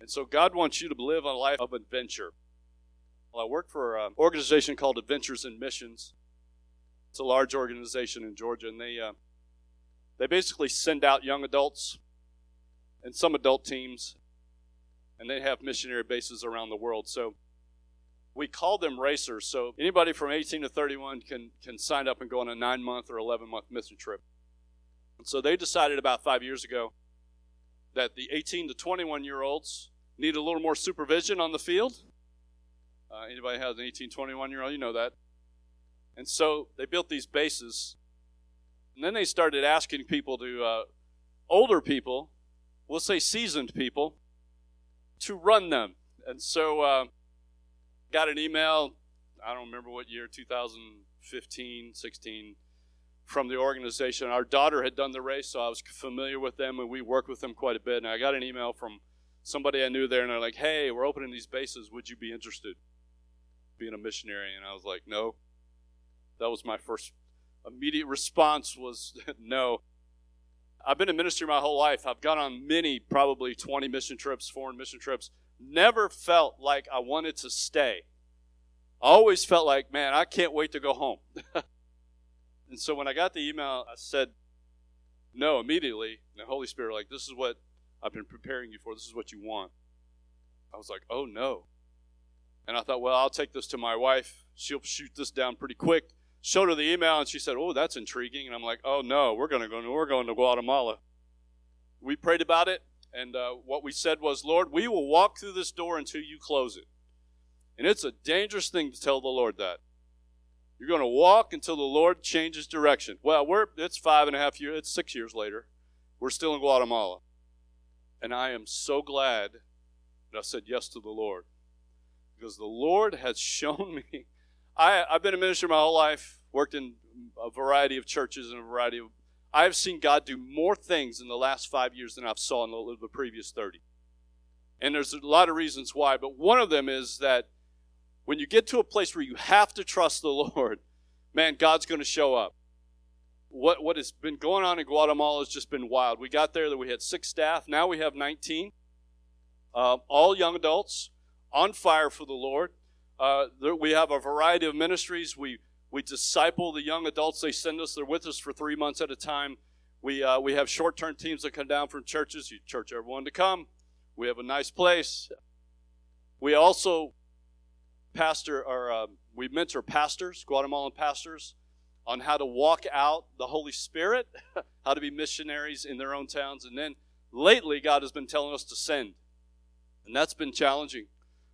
And so God wants you to live a life of adventure. Well, I work for an organization called Adventures in Missions. It's a large organization in Georgia, and they uh, they basically send out young adults and some adult teams, and they have missionary bases around the world. So we call them racers. So anybody from 18 to 31 can can sign up and go on a nine month or 11 month mission trip. And so they decided about five years ago that the 18 to 21 year olds need a little more supervision on the field uh, anybody has an 18, 21 year old, you know that. And so they built these bases. And then they started asking people to, uh, older people, we'll say seasoned people, to run them. And so uh, got an email, I don't remember what year, 2015, 16, from the organization. Our daughter had done the race, so I was familiar with them, and we worked with them quite a bit. And I got an email from somebody I knew there, and they're like, hey, we're opening these bases. Would you be interested? being a missionary and i was like no that was my first immediate response was no i've been in ministry my whole life i've gone on many probably 20 mission trips foreign mission trips never felt like i wanted to stay i always felt like man i can't wait to go home and so when i got the email i said no immediately and the holy spirit like this is what i've been preparing you for this is what you want i was like oh no and I thought, well, I'll take this to my wife. She'll shoot this down pretty quick. Showed her the email, and she said, "Oh, that's intriguing." And I'm like, "Oh no, we're going to go. We're going to Guatemala." We prayed about it, and uh, what we said was, "Lord, we will walk through this door until you close it." And it's a dangerous thing to tell the Lord that. You're going to walk until the Lord changes direction. Well, we're it's five and a half years. It's six years later. We're still in Guatemala, and I am so glad that I said yes to the Lord because the Lord has shown me. I, I've been a minister my whole life, worked in a variety of churches and a variety of. I've seen God do more things in the last five years than I've saw in the, the previous 30. And there's a lot of reasons why, but one of them is that when you get to a place where you have to trust the Lord, man, God's going to show up. What, what has been going on in Guatemala has just been wild. We got there that we had six staff. Now we have 19, uh, all young adults on fire for the Lord. Uh, there, we have a variety of ministries. We we disciple the young adults. They send us. They're with us for three months at a time. We uh, we have short term teams that come down from churches. You church everyone to come. We have a nice place. We also pastor or uh, we mentor pastors, Guatemalan pastors, on how to walk out the Holy Spirit, how to be missionaries in their own towns, and then lately God has been telling us to send, and that's been challenging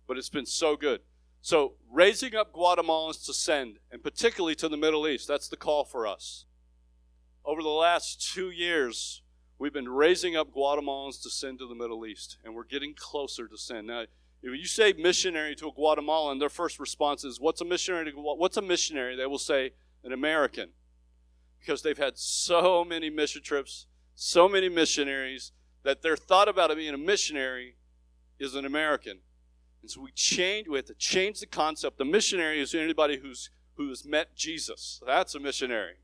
but it's been so good. So, raising up Guatemalans to send, and particularly to the Middle East, that's the call for us. Over the last two years, we've been raising up Guatemalans to send to the Middle East, and we're getting closer to send. Now, if you say missionary to a Guatemalan, their first response is, "What's a missionary?" To, what's a missionary? They will say, "An American," because they've had so many mission trips, so many missionaries that their thought about it being a missionary is an American. And so we change, we have to change the concept. The missionary is anybody who's who's met Jesus. That's a missionary.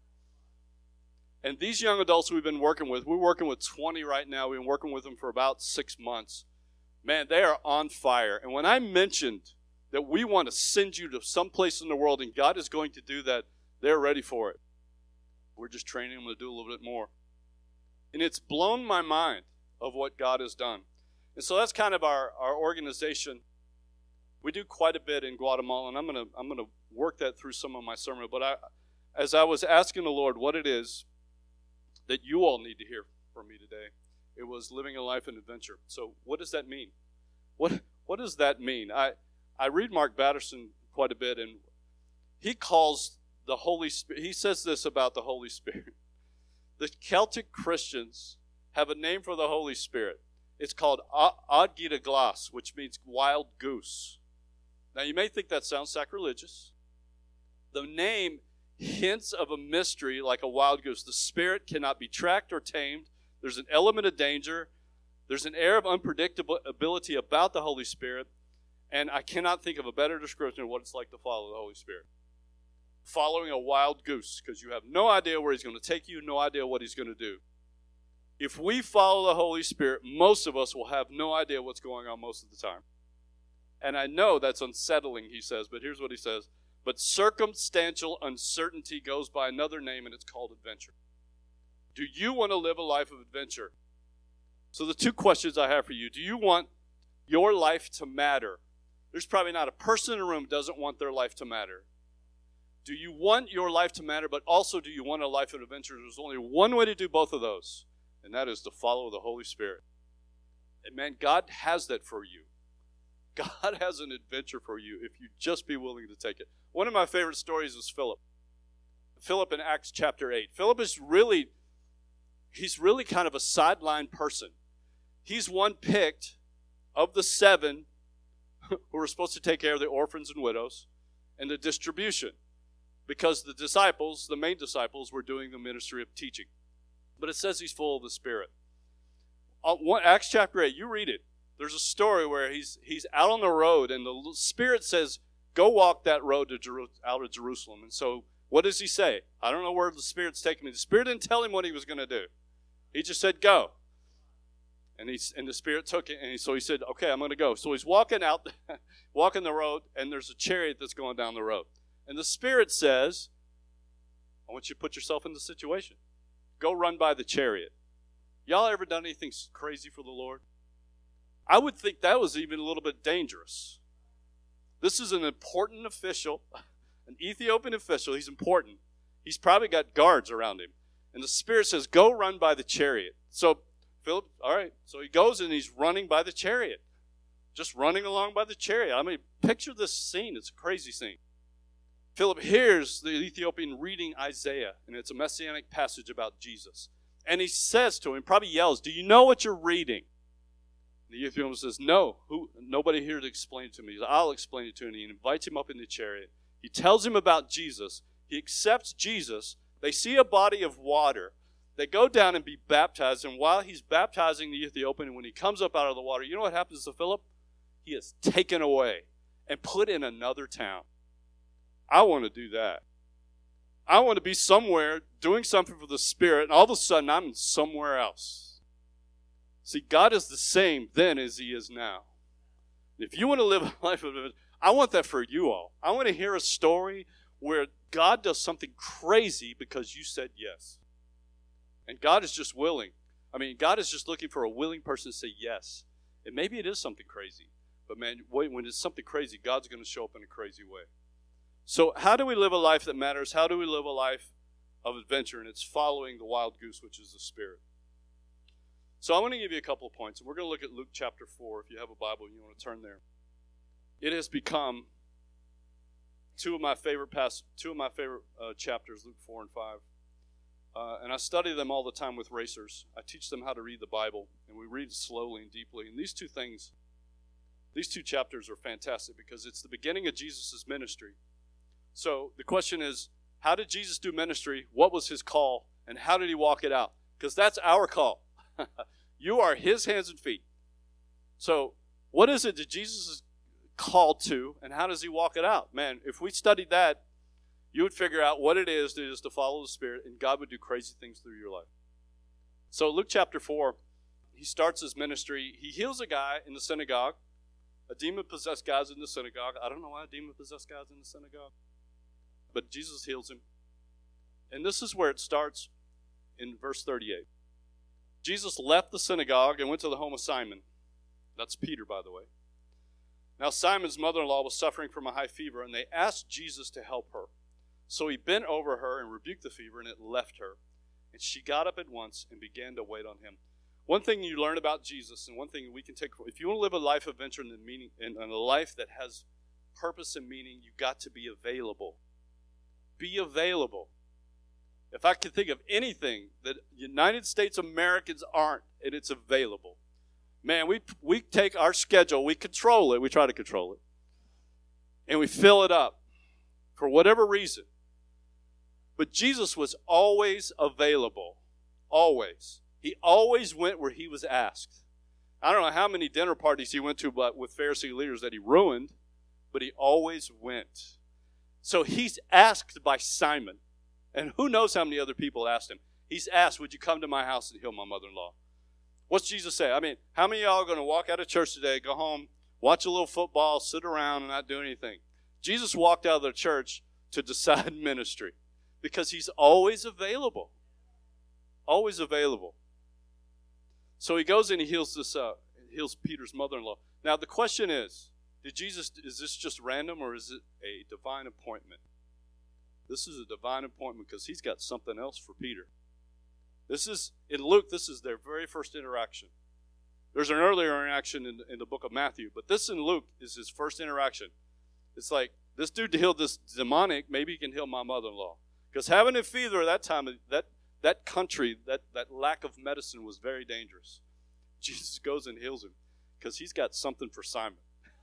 And these young adults we've been working with, we're working with 20 right now. We've been working with them for about six months. Man, they are on fire. And when I mentioned that we want to send you to some place in the world and God is going to do that, they're ready for it. We're just training them to do a little bit more. And it's blown my mind of what God has done. And so that's kind of our, our organization we do quite a bit in Guatemala, and I'm gonna I'm gonna work that through some of my sermon. But I, as I was asking the Lord what it is that you all need to hear from me today, it was living a life in adventure. So what does that mean? What what does that mean? I I read Mark Batterson quite a bit, and he calls the Holy Spirit. He says this about the Holy Spirit. The Celtic Christians have a name for the Holy Spirit. It's called Adgita Glas, which means wild goose. Now, you may think that sounds sacrilegious. The name hints of a mystery like a wild goose. The spirit cannot be tracked or tamed. There's an element of danger. There's an air of unpredictability about the Holy Spirit. And I cannot think of a better description of what it's like to follow the Holy Spirit. Following a wild goose, because you have no idea where he's going to take you, no idea what he's going to do. If we follow the Holy Spirit, most of us will have no idea what's going on most of the time. And I know that's unsettling, he says, but here's what he says. But circumstantial uncertainty goes by another name, and it's called adventure. Do you want to live a life of adventure? So, the two questions I have for you do you want your life to matter? There's probably not a person in the room doesn't want their life to matter. Do you want your life to matter, but also do you want a life of adventure? There's only one way to do both of those, and that is to follow the Holy Spirit. And man, God has that for you. God has an adventure for you if you just be willing to take it. One of my favorite stories is Philip. Philip in Acts chapter 8. Philip is really he's really kind of a sideline person. He's one picked of the seven who were supposed to take care of the orphans and widows and the distribution because the disciples, the main disciples, were doing the ministry of teaching. But it says he's full of the Spirit. Uh, Acts chapter 8, you read it. There's a story where he's, he's out on the road and the Spirit says, Go walk that road to Jeru- out of Jerusalem. And so, what does he say? I don't know where the Spirit's taking me. The Spirit didn't tell him what he was going to do. He just said, Go. And he's and the Spirit took it, and he, so he said, "Okay, I'm going to go." So he's walking out, walking the road, and there's a chariot that's going down the road. And the Spirit says, I want you to put yourself in the situation. Go run by the chariot. Y'all ever done anything crazy for the Lord? I would think that was even a little bit dangerous. This is an important official, an Ethiopian official. He's important. He's probably got guards around him. And the Spirit says, Go run by the chariot. So, Philip, all right. So he goes and he's running by the chariot. Just running along by the chariot. I mean, picture this scene. It's a crazy scene. Philip hears the Ethiopian reading Isaiah, and it's a messianic passage about Jesus. And he says to him, probably yells, Do you know what you're reading? The Ethiopian says, No, who, nobody here to explain it to me. Says, I'll explain it to him. And he invites him up in the chariot. He tells him about Jesus. He accepts Jesus. They see a body of water. They go down and be baptized. And while he's baptizing the Ethiopian, when he comes up out of the water, you know what happens to Philip? He is taken away and put in another town. I want to do that. I want to be somewhere doing something for the Spirit, and all of a sudden I'm somewhere else. See, God is the same then as He is now. If you want to live a life of I want that for you all. I want to hear a story where God does something crazy because you said yes. And God is just willing. I mean, God is just looking for a willing person to say yes. And maybe it is something crazy. But man, when it's something crazy, God's going to show up in a crazy way. So, how do we live a life that matters? How do we live a life of adventure? And it's following the wild goose, which is the Spirit. So, I want to give you a couple of points. And we're going to look at Luke chapter 4. If you have a Bible, you want to turn there. It has become two of my favorite past, two of my favorite uh, chapters, Luke 4 and 5. Uh, and I study them all the time with racers. I teach them how to read the Bible, and we read slowly and deeply. And these two things, these two chapters are fantastic because it's the beginning of Jesus' ministry so the question is, how did Jesus do ministry? What was his call? And how did he walk it out? Because that's our call. you are his hands and feet. So, what is it that Jesus called to, and how does he walk it out? Man, if we studied that, you would figure out what it is to just to follow the Spirit, and God would do crazy things through your life. So, Luke chapter 4, he starts his ministry. He heals a guy in the synagogue. A demon possessed guy's in the synagogue. I don't know why a demon possessed guy's in the synagogue but Jesus heals him. And this is where it starts in verse 38. Jesus left the synagogue and went to the home of Simon. That's Peter, by the way. Now, Simon's mother in law was suffering from a high fever, and they asked Jesus to help her. So he bent over her and rebuked the fever, and it left her. And she got up at once and began to wait on him. One thing you learn about Jesus, and one thing we can take, if you want to live a life of adventure and, meaning, and a life that has purpose and meaning, you've got to be available be available. If I could think of anything that United States Americans aren't, and it's available. Man, we, we take our schedule, we control it, we try to control it, and we fill it up for whatever reason. But Jesus was always available. Always. He always went where he was asked. I don't know how many dinner parties he went to but with Pharisee leaders that he ruined, but he always went. So he's asked by Simon, and who knows how many other people asked him. He's asked, Would you come to my house and heal my mother in law? What's Jesus say? I mean, how many of y'all are going to walk out of church today, go home, watch a little football, sit around, and not do anything? Jesus walked out of the church to decide ministry because he's always available. Always available. So he goes and he heals this uh, heals Peter's mother-in-law. Now the question is, did Jesus is this just random or is it a divine appointment? This is a divine appointment because he's got something else for Peter. This is in Luke, this is their very first interaction. There's an earlier interaction in, in the book of Matthew, but this in Luke is his first interaction. It's like this dude healed this demonic, maybe he can heal my mother-in-law. Because having a fever at that time, that that country, that, that lack of medicine was very dangerous. Jesus goes and heals him because he's got something for Simon.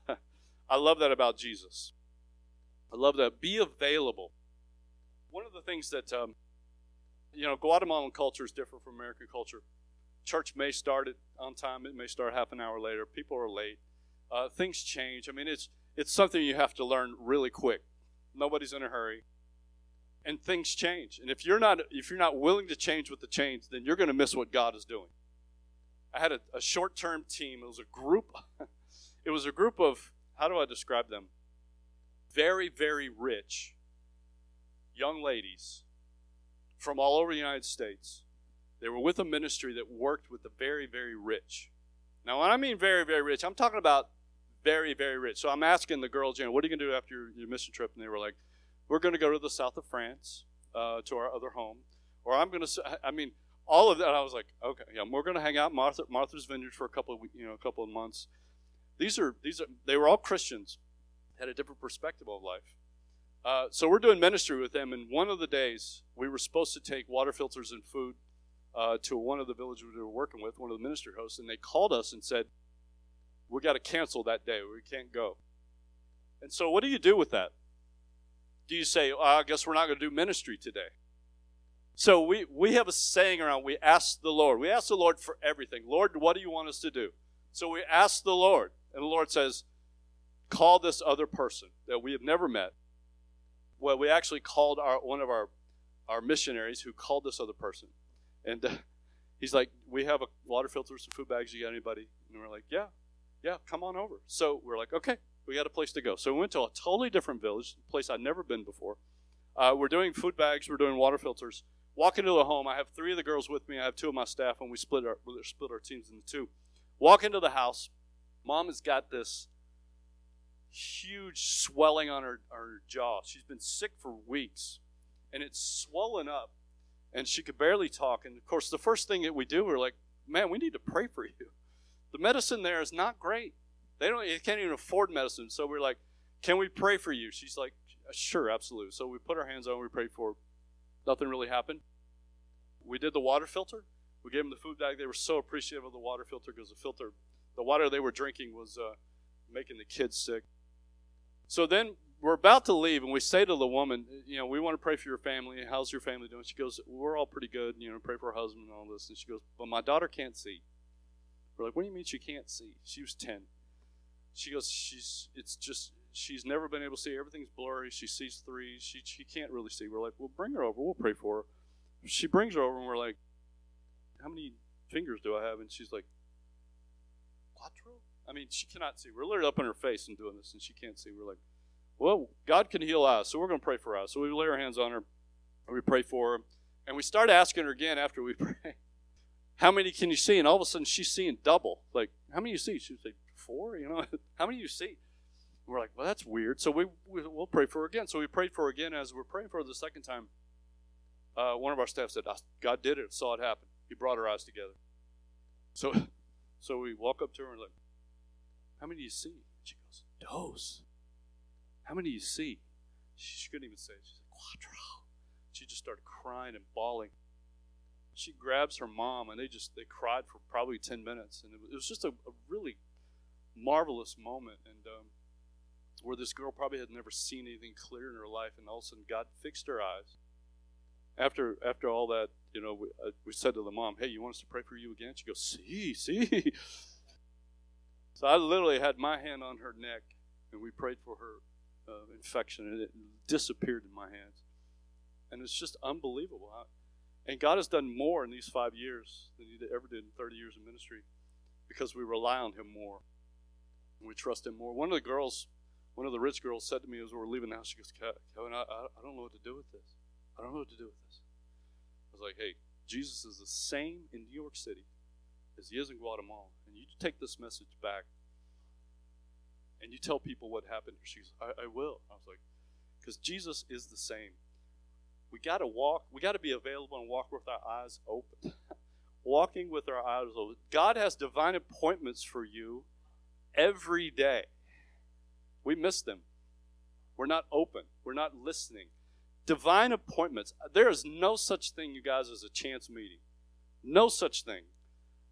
I love that about Jesus. I love that. Be available. One of the things that, um, you know, Guatemalan culture is different from American culture. Church may start on time, it may start half an hour later. People are late. Uh, things change. I mean, it's it's something you have to learn really quick. Nobody's in a hurry, and things change. And if you're not if you're not willing to change with the change, then you're going to miss what God is doing. I had a, a short term team. It was a group. it was a group of how do I describe them? Very very rich young ladies from all over the United States. They were with a ministry that worked with the very very rich. Now, when I mean very very rich, I'm talking about very, very rich. So I'm asking the girls, you know, what are you going to do after your, your mission trip? And they were like, we're going to go to the south of France uh, to our other home. Or I'm going to, I mean, all of that. I was like, okay, yeah, we're going to hang out Martha, Martha's Vineyard for a couple of, you know, a couple of months. These are, these are, they were all Christians, had a different perspective of life. Uh, so we're doing ministry with them, and one of the days we were supposed to take water filters and food uh, to one of the villages we were working with, one of the ministry hosts, and they called us and said, we got to cancel that day. We can't go. And so, what do you do with that? Do you say, I guess we're not going to do ministry today? So, we, we have a saying around, we ask the Lord. We ask the Lord for everything. Lord, what do you want us to do? So, we ask the Lord, and the Lord says, call this other person that we have never met. Well, we actually called our one of our, our missionaries who called this other person. And uh, he's like, We have a water filter, some food bags. You got anybody? And we're like, Yeah yeah, come on over. So we're like, okay, we got a place to go. So we went to a totally different village, a place I'd never been before. Uh, we're doing food bags, we're doing water filters. Walk into the home. I have three of the girls with me. I have two of my staff, and we split our split our teams into two. Walk into the house. Mom has got this huge swelling on her, her jaw. She's been sick for weeks, and it's swollen up, and she could barely talk. And of course, the first thing that we do, we're like, "Man, we need to pray for you." The medicine there is not great. They don't. They can't even afford medicine. So we're like, "Can we pray for you?" She's like, "Sure, absolutely." So we put our hands on. We prayed for. Her. Nothing really happened. We did the water filter. We gave them the food bag. They were so appreciative of the water filter because the filter, the water they were drinking was uh, making the kids sick. So then we're about to leave, and we say to the woman, you know, we want to pray for your family. How's your family doing? She goes, we're all pretty good. You know, pray for her husband and all this. And she goes, but my daughter can't see. We're like, what do you mean she can't see? She was 10. She goes, she's, it's just, she's never been able to see. Everything's blurry. She sees three. She, she can't really see. We're like, well, bring her over. We'll pray for her. She brings her over, and we're like, how many fingers do I have? And she's like, quattro? I mean, she cannot see. We're literally up in her face and doing this, and she can't see. We're like, well, God can heal us, so we're going to pray for us. So we lay our hands on her, and we pray for her. And we start asking her again after we pray how many can you see? And all of a sudden she's seeing double. Like, how many you see? She would say, four, you know, how many you see? And we're like, well, that's weird. So we, we, will pray for her again. So we prayed for her again. As we're praying for her the second time, uh, one of our staff said, God did it, saw it happen. He brought her eyes together. So, so we walk up to her and like, how many do you see? She goes, dos. How many do you see? She, she couldn't even say it. She said, quattro. She just started crying and bawling she grabs her mom and they just they cried for probably 10 minutes and it was just a, a really marvelous moment and um, where this girl probably had never seen anything clear in her life and all of a sudden god fixed her eyes after after all that you know we, uh, we said to the mom hey you want us to pray for you again she goes see see so i literally had my hand on her neck and we prayed for her uh, infection and it disappeared in my hands and it's just unbelievable And God has done more in these five years than He ever did in 30 years of ministry because we rely on Him more. And we trust Him more. One of the girls, one of the rich girls, said to me as we were leaving the house, she goes, Kevin, I, I don't know what to do with this. I don't know what to do with this. I was like, hey, Jesus is the same in New York City as He is in Guatemala. And you take this message back and you tell people what happened. She goes, I, I will. I was like, because Jesus is the same. We got to walk, we got to be available and walk with our eyes open. Walking with our eyes open. God has divine appointments for you every day. We miss them. We're not open, we're not listening. Divine appointments. There is no such thing, you guys, as a chance meeting. No such thing.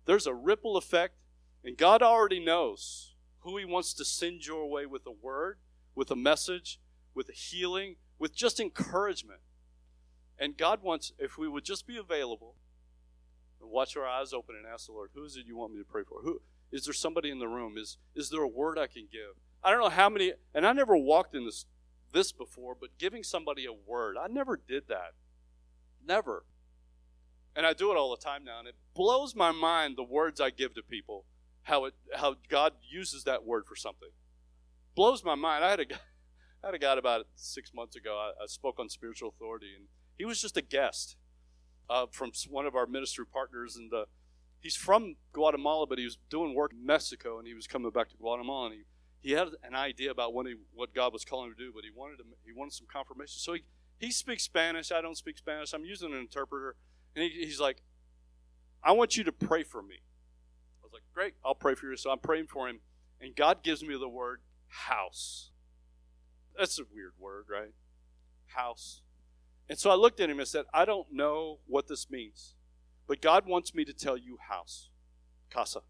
There's a ripple effect, and God already knows who He wants to send your way with a word, with a message, with a healing, with just encouragement. And God wants, if we would just be available and watch our eyes open and ask the Lord, who is it you want me to pray for? Who is there somebody in the room? Is is there a word I can give? I don't know how many and I never walked in this this before, but giving somebody a word, I never did that. Never. And I do it all the time now, and it blows my mind the words I give to people, how it how God uses that word for something. Blows my mind. I had a I had a guy about six months ago. I, I spoke on spiritual authority, and he was just a guest uh, from one of our ministry partners, and uh, he's from Guatemala, but he was doing work in Mexico, and he was coming back to Guatemala, and he, he had an idea about what, he, what God was calling him to do, but he wanted to, he wanted some confirmation. So he, he speaks Spanish. I don't speak Spanish. I'm using an interpreter, and he, he's like, "I want you to pray for me." I was like, "Great, I'll pray for you." So I'm praying for him, and God gives me the word house. That's a weird word, right? House. And so I looked at him and said, I don't know what this means, but God wants me to tell you house, casa.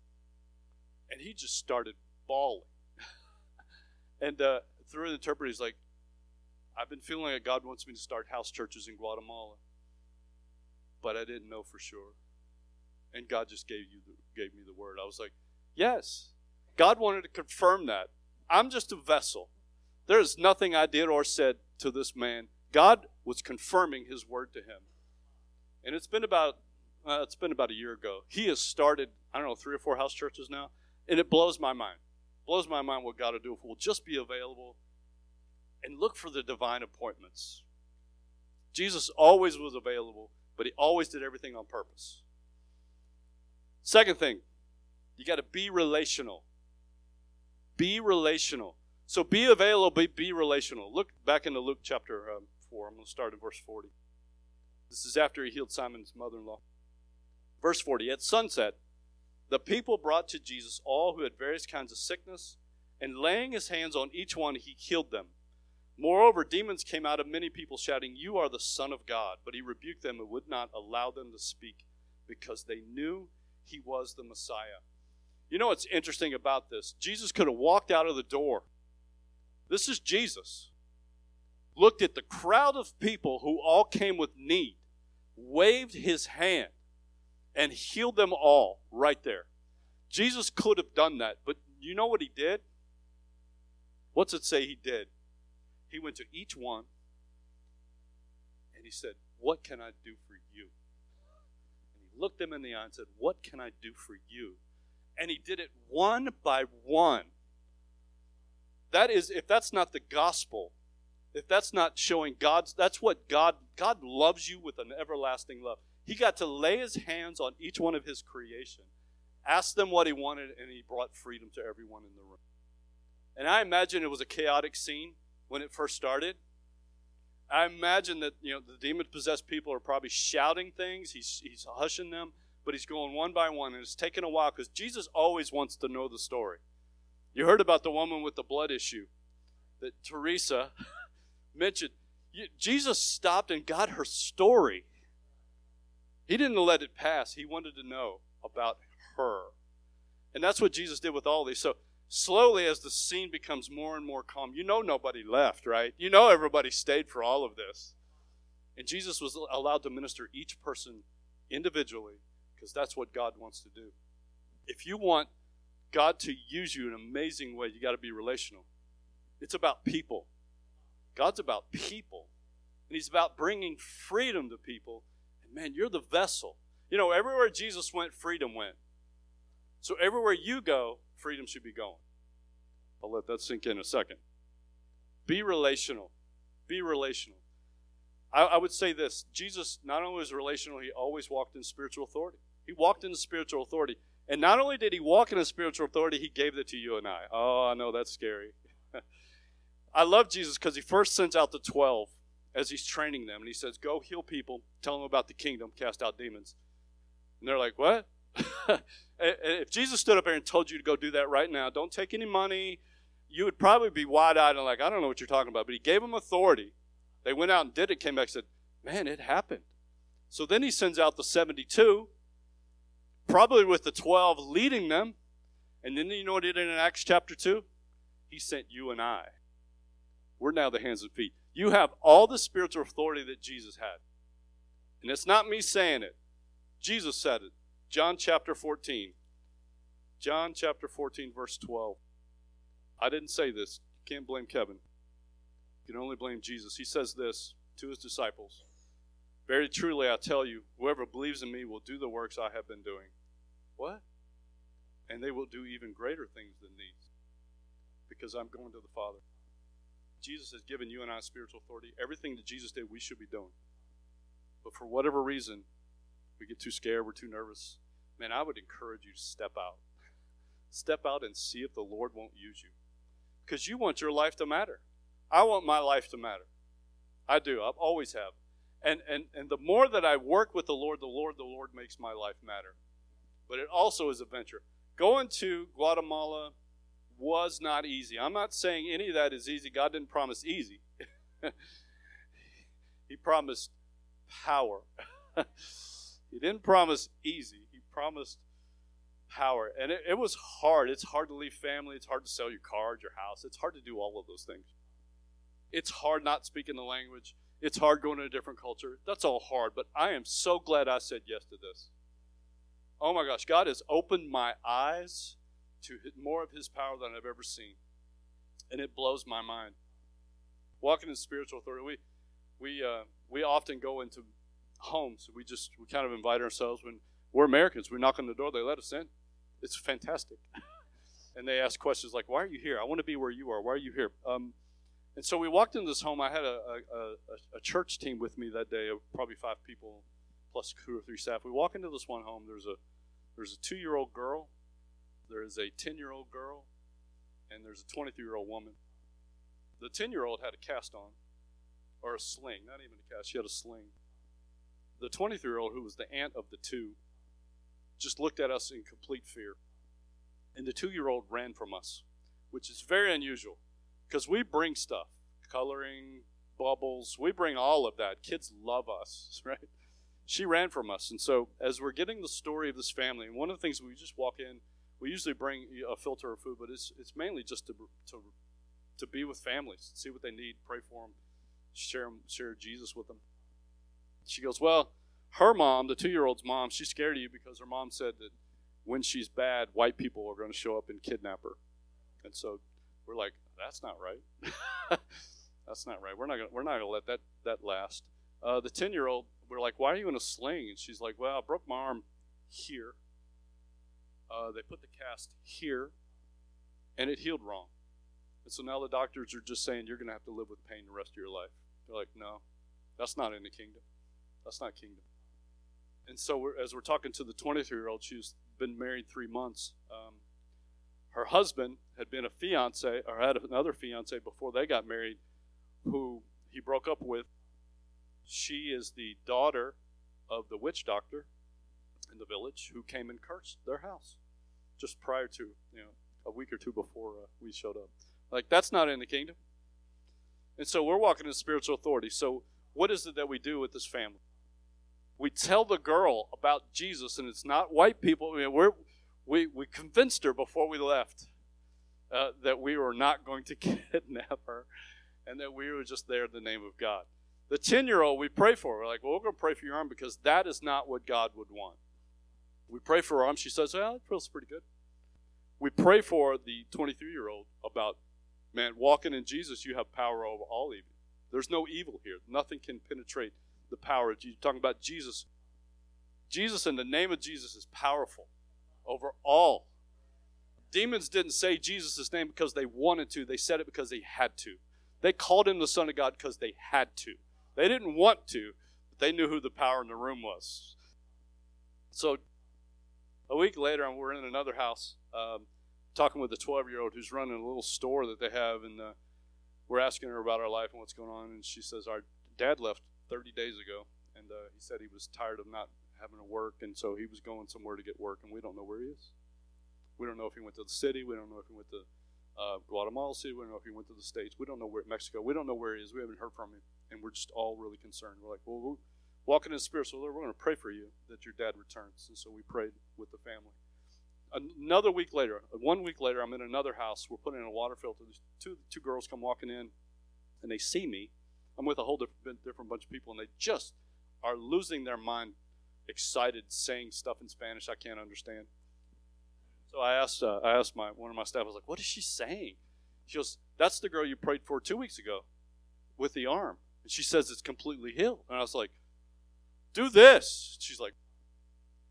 And he just started bawling. and uh, through the interpreter, he's like, I've been feeling like God wants me to start house churches in Guatemala, but I didn't know for sure. And God just gave you the, gave me the word. I was like, yes. God wanted to confirm that. I'm just a vessel. There is nothing I did or said to this man. God was confirming his word to him. And it's been about uh, it's been about a year ago. He has started, I don't know, three or four house churches now, and it blows my mind. Blows my mind what God will do if we'll just be available and look for the divine appointments. Jesus always was available, but he always did everything on purpose. Second thing, you got to be relational. Be relational. So be available, be, be relational. Look back into Luke chapter um, 4. I'm going to start in verse 40. This is after he healed Simon's mother in law. Verse 40 At sunset, the people brought to Jesus all who had various kinds of sickness, and laying his hands on each one, he healed them. Moreover, demons came out of many people, shouting, You are the Son of God. But he rebuked them and would not allow them to speak, because they knew he was the Messiah. You know what's interesting about this? Jesus could have walked out of the door this is Jesus. Looked at the crowd of people who all came with need, waved his hand, and healed them all right there. Jesus could have done that, but you know what he did? What's it say he did? He went to each one and he said, What can I do for you? And he looked them in the eye and said, What can I do for you? And he did it one by one. That is, if that's not the gospel, if that's not showing God's, that's what God, God loves you with an everlasting love. He got to lay his hands on each one of his creation, ask them what he wanted, and he brought freedom to everyone in the room. And I imagine it was a chaotic scene when it first started. I imagine that you know the demon possessed people are probably shouting things. He's he's hushing them, but he's going one by one, and it's taken a while because Jesus always wants to know the story. You heard about the woman with the blood issue that Teresa mentioned. Jesus stopped and got her story. He didn't let it pass. He wanted to know about her. And that's what Jesus did with all these. So slowly, as the scene becomes more and more calm, you know nobody left, right? You know everybody stayed for all of this. And Jesus was allowed to minister each person individually because that's what God wants to do. If you want God to use you in an amazing way, you got to be relational. It's about people. God's about people. And He's about bringing freedom to people And man, you're the vessel. You know, everywhere Jesus went, freedom went. So everywhere you go, freedom should be going. I'll let that sink in a second. Be relational. Be relational. I, I would say this Jesus not only was relational, he always walked in spiritual authority. He walked in spiritual authority. And not only did he walk in a spiritual authority, he gave it to you and I. Oh, I know that's scary. I love Jesus because he first sends out the 12 as he's training them. And he says, Go heal people, tell them about the kingdom, cast out demons. And they're like, What? if Jesus stood up there and told you to go do that right now, don't take any money, you would probably be wide eyed and like, I don't know what you're talking about. But he gave them authority. They went out and did it, came back said, Man, it happened. So then he sends out the 72, probably with the 12 leading them. And then you know what he did in Acts chapter 2? He sent you and I. We're now the hands and feet. You have all the spiritual authority that Jesus had. And it's not me saying it. Jesus said it. John chapter 14. John chapter 14, verse 12. I didn't say this. You can't blame Kevin. You can only blame Jesus. He says this to his disciples Very truly, I tell you, whoever believes in me will do the works I have been doing. What? And they will do even greater things than these because I'm going to the Father. Jesus has given you and I spiritual authority. Everything that Jesus did, we should be doing. But for whatever reason, we get too scared, we're too nervous. Man, I would encourage you to step out. Step out and see if the Lord won't use you. Because you want your life to matter. I want my life to matter. I do. I've always have. And, and, and the more that I work with the Lord, the Lord, the Lord makes my life matter. But it also is a venture. Going to Guatemala was not easy. I'm not saying any of that is easy. God didn't promise easy, He promised power. he didn't promise easy, He promised power. And it, it was hard. It's hard to leave family, it's hard to sell your car, your house, it's hard to do all of those things. It's hard not speaking the language. It's hard going to a different culture. That's all hard, but I am so glad I said yes to this. Oh my gosh, God has opened my eyes to more of His power than I've ever seen. And it blows my mind. Walking in spiritual authority, we, we, uh, we often go into homes. We just, we kind of invite ourselves when we're Americans. We knock on the door, they let us in. It's fantastic. and they ask questions like, Why are you here? I want to be where you are. Why are you here? Um, and so we walked into this home. I had a, a, a, church team with me that day, probably five people plus two or three staff. We walk into this one home. There's a there's a two year old girl there is a 10 year old girl, and there's a 23 year old woman. The 10 year old had a cast on, or a sling, not even a cast, she had a sling. The 23 year old, who was the aunt of the two, just looked at us in complete fear. And the two year old ran from us, which is very unusual because we bring stuff coloring, bubbles, we bring all of that. Kids love us, right? She ran from us. And so, as we're getting the story of this family, and one of the things we just walk in, we usually bring a filter of food, but it's it's mainly just to to to be with families, see what they need, pray for them, share share Jesus with them. She goes, well, her mom, the two year old's mom, she's scared of you because her mom said that when she's bad, white people are going to show up and kidnap her, and so we're like, that's not right. that's not right. We're not gonna, we're not going to let that that last. Uh, the ten year old, we're like, why are you in a sling? And she's like, well, I broke my arm here uh, they put the cast here, and it healed wrong. And so now the doctors are just saying you're going to have to live with pain the rest of your life. They're like, no, that's not in the kingdom. That's not kingdom. And so we're, as we're talking to the 23 year old, she's been married three months. Um, her husband had been a fiance or had another fiance before they got married, who he broke up with. She is the daughter of the witch doctor in the village who came and cursed their house just prior to, you know, a week or two before uh, we showed up. Like, that's not in the kingdom. And so we're walking in spiritual authority. So, what is it that we do with this family? We tell the girl about Jesus, and it's not white people. I mean, we're, we, we convinced her before we left uh, that we were not going to kidnap her and that we were just there in the name of God. The 10 year old, we pray for. We're like, well, we're going to pray for your arm because that is not what God would want. We pray for her arm. She says, well, it feels pretty good. We pray for the 23 year old about, man, walking in Jesus, you have power over all evil. There's no evil here. Nothing can penetrate the power of Jesus. Talking about Jesus Jesus in the name of Jesus is powerful over all. Demons didn't say Jesus' name because they wanted to, they said it because they had to. They called him the Son of God because they had to. They didn't want to, but they knew who the power in the room was. So a week later, we're in another house um, talking with a 12 year old who's running a little store that they have, and uh, we're asking her about our life and what's going on. And she says, Our dad left 30 days ago, and uh, he said he was tired of not having to work, and so he was going somewhere to get work, and we don't know where he is. We don't know if he went to the city. We don't know if he went to uh, Guatemala City. We don't know if he went to the States. We don't know where Mexico. We don't know where he is. We haven't heard from him, and we're just all really concerned. We're like, well, we're walking in the spirit, so Lord, we're going to pray for you that your dad returns. And so we prayed with the family. Another week later, one week later, I'm in another house. We're putting in a water filter. There's two two girls come walking in, and they see me. I'm with a whole different, different bunch of people, and they just are losing their mind, excited, saying stuff in Spanish I can't understand. So I asked, uh, I asked my one of my staff. I was like, "What is she saying?" She goes, "That's the girl you prayed for two weeks ago, with the arm." And she says it's completely healed. And I was like, "Do this." She's like,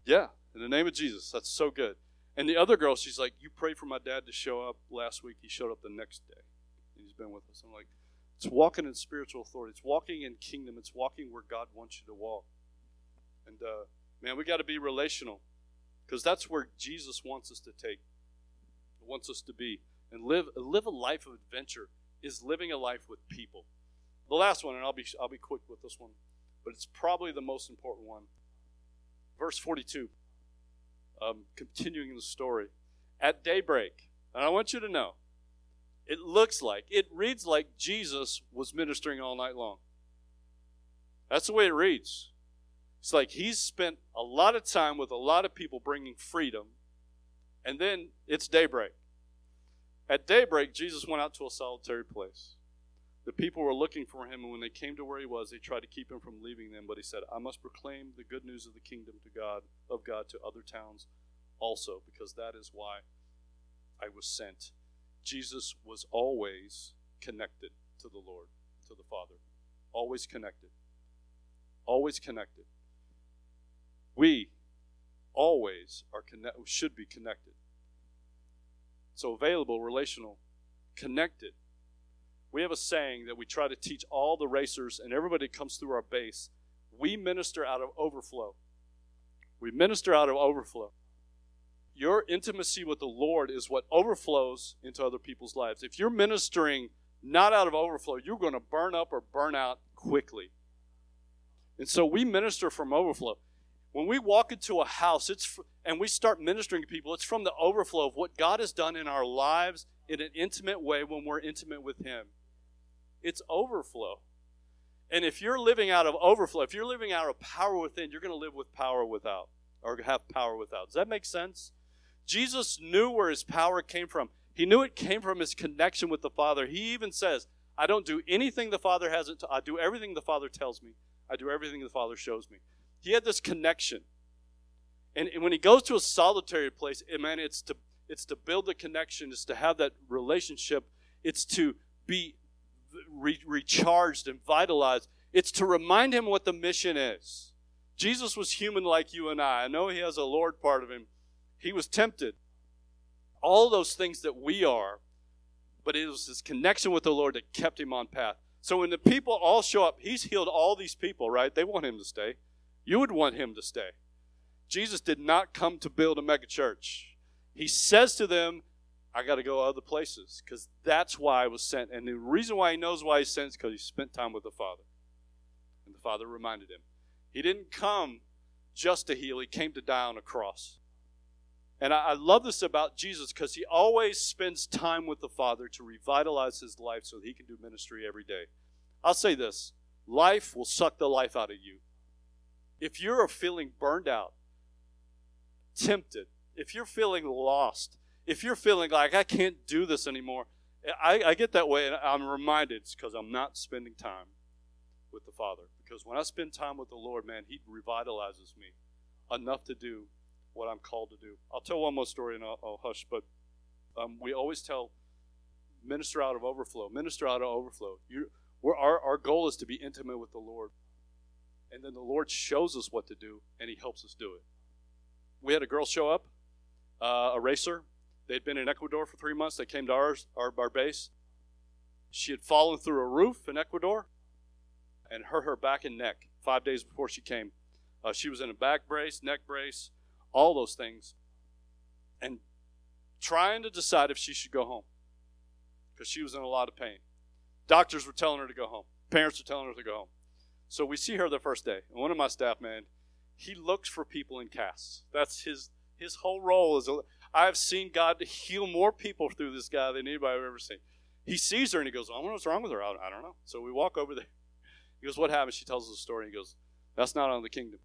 "Yeah, in the name of Jesus. That's so good." And the other girl, she's like, "You prayed for my dad to show up last week. He showed up the next day. He's been with us." I'm like, "It's walking in spiritual authority. It's walking in kingdom. It's walking where God wants you to walk." And uh, man, we got to be relational. Because that's where Jesus wants us to take, wants us to be. And live, live a life of adventure is living a life with people. The last one, and I'll be, I'll be quick with this one, but it's probably the most important one. Verse 42, um, continuing the story. At daybreak, and I want you to know, it looks like, it reads like Jesus was ministering all night long. That's the way it reads. It's like he's spent a lot of time with a lot of people bringing freedom, and then it's daybreak. At daybreak, Jesus went out to a solitary place. The people were looking for him, and when they came to where he was, they tried to keep him from leaving them. But he said, I must proclaim the good news of the kingdom to God, of God to other towns also, because that is why I was sent. Jesus was always connected to the Lord, to the Father. Always connected. Always connected. We always are connect, should be connected. So available, relational, connected. We have a saying that we try to teach all the racers and everybody that comes through our base. We minister out of overflow. We minister out of overflow. Your intimacy with the Lord is what overflows into other people's lives. If you're ministering not out of overflow, you're going to burn up or burn out quickly. And so we minister from overflow. When we walk into a house, it's and we start ministering to people, it's from the overflow of what God has done in our lives in an intimate way when we're intimate with Him. It's overflow. And if you're living out of overflow, if you're living out of power within, you're going to live with power without, or have power without. Does that make sense? Jesus knew where his power came from. He knew it came from his connection with the Father. He even says, I don't do anything the Father hasn't, I do everything the Father tells me. I do everything the Father shows me. He had this connection. And, and when he goes to a solitary place, it, man, it's to it's to build a connection, it's to have that relationship, it's to be re- recharged and vitalized. It's to remind him what the mission is. Jesus was human like you and I. I know he has a Lord part of him. He was tempted. All those things that we are, but it was his connection with the Lord that kept him on path. So when the people all show up, he's healed all these people, right? They want him to stay. You would want him to stay. Jesus did not come to build a megachurch. He says to them, I got to go other places because that's why I was sent. And the reason why he knows why he's sent is because he spent time with the Father. And the Father reminded him. He didn't come just to heal, he came to die on a cross. And I, I love this about Jesus because he always spends time with the Father to revitalize his life so that he can do ministry every day. I'll say this life will suck the life out of you if you're feeling burned out, tempted, if you're feeling lost, if you're feeling like I can't do this anymore, I, I get that way and I'm reminded because I'm not spending time with the Father. Because when I spend time with the Lord, man, He revitalizes me enough to do what I'm called to do. I'll tell one more story and I'll, I'll hush, but um, we always tell minister out of overflow, minister out of overflow. You, our, our goal is to be intimate with the Lord. and then the Lord shows us what to do, and He helps us do it. We had a girl show up, uh, a racer. They'd been in Ecuador for three months. They came to ours, our, our base. She had fallen through a roof in Ecuador and hurt her back and neck five days before she came. Uh, she was in a back brace, neck brace, all those things, and trying to decide if she should go home because she was in a lot of pain. Doctors were telling her to go home. Parents were telling her to go home. So we see her the first day, and one of my staff, man, he looks for people in casts. That's his his whole role. Is a, I've seen God heal more people through this guy than anybody I've ever seen. He sees her and he goes, "I wonder what's wrong with her." I don't know. So we walk over there. He goes, "What happened?" She tells us a story. He goes, "That's not on the kingdom."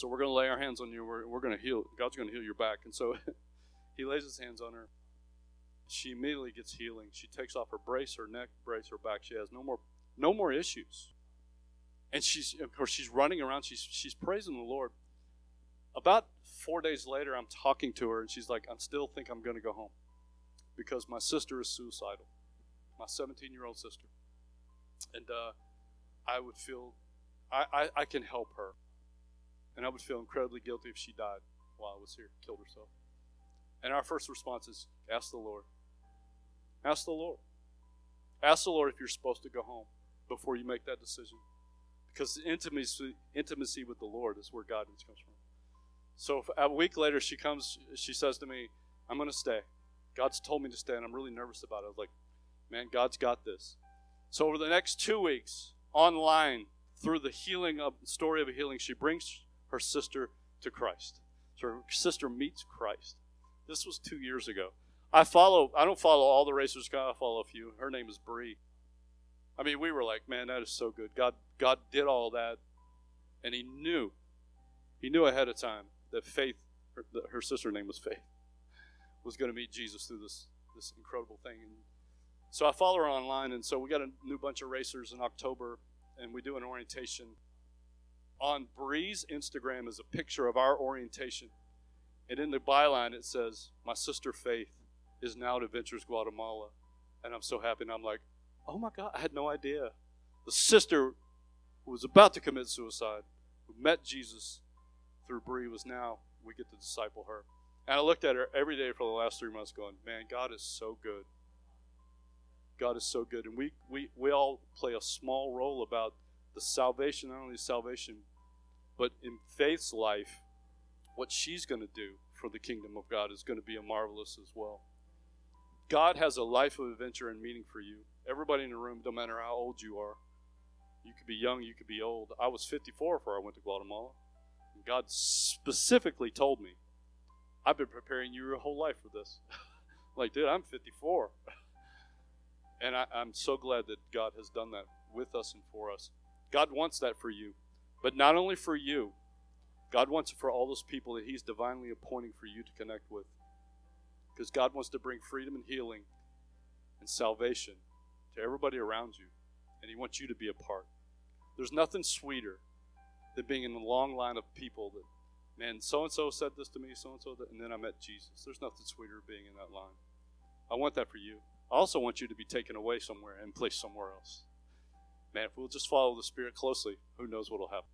So we're going to lay our hands on you. We're, we're going to heal. God's going to heal your back. And so he lays his hands on her. She immediately gets healing. She takes off her brace, her neck brace, her back. She has no more no more issues. And she's of course she's running around. She's she's praising the Lord. About four days later, I'm talking to her, and she's like, "I still think I'm going to go home because my sister is suicidal, my 17 year old sister, and uh, I would feel I, I I can help her, and I would feel incredibly guilty if she died while I was here, killed herself." And our first response is, "Ask the Lord." Ask the Lord. Ask the Lord if you're supposed to go home before you make that decision. Because intimacy, intimacy with the Lord is where guidance comes from. So a week later, she comes, she says to me, I'm going to stay. God's told me to stay, and I'm really nervous about it. I was like, man, God's got this. So over the next two weeks, online, through the healing of story of a healing, she brings her sister to Christ. So her sister meets Christ. This was two years ago. I follow. I don't follow all the racers. I follow a few. Her name is Bree. I mean, we were like, man, that is so good. God, God did all that, and He knew. He knew ahead of time that Faith, her, her sister name was Faith, was going to meet Jesus through this this incredible thing. And so I follow her online, and so we got a new bunch of racers in October, and we do an orientation. On Bree's Instagram is a picture of our orientation, and in the byline it says, "My sister Faith." is now at Adventures Guatemala. And I'm so happy. And I'm like, oh my God, I had no idea. The sister who was about to commit suicide, who met Jesus through Bree, was now, we get to disciple her. And I looked at her every day for the last three months going, man, God is so good. God is so good. And we, we, we all play a small role about the salvation, not only salvation, but in Faith's life, what she's going to do for the kingdom of God is going to be a marvelous as well. God has a life of adventure and meaning for you. Everybody in the room, no matter how old you are, you could be young, you could be old. I was 54 before I went to Guatemala. And God specifically told me, I've been preparing you your whole life for this. like, dude, I'm 54. and I, I'm so glad that God has done that with us and for us. God wants that for you. But not only for you, God wants it for all those people that He's divinely appointing for you to connect with because God wants to bring freedom and healing and salvation to everybody around you, and He wants you to be a part. There's nothing sweeter than being in the long line of people that, man, so and so said this to me, so and so, and then I met Jesus. There's nothing sweeter being in that line. I want that for you. I also want you to be taken away somewhere and placed somewhere else. Man, if we'll just follow the Spirit closely, who knows what will happen.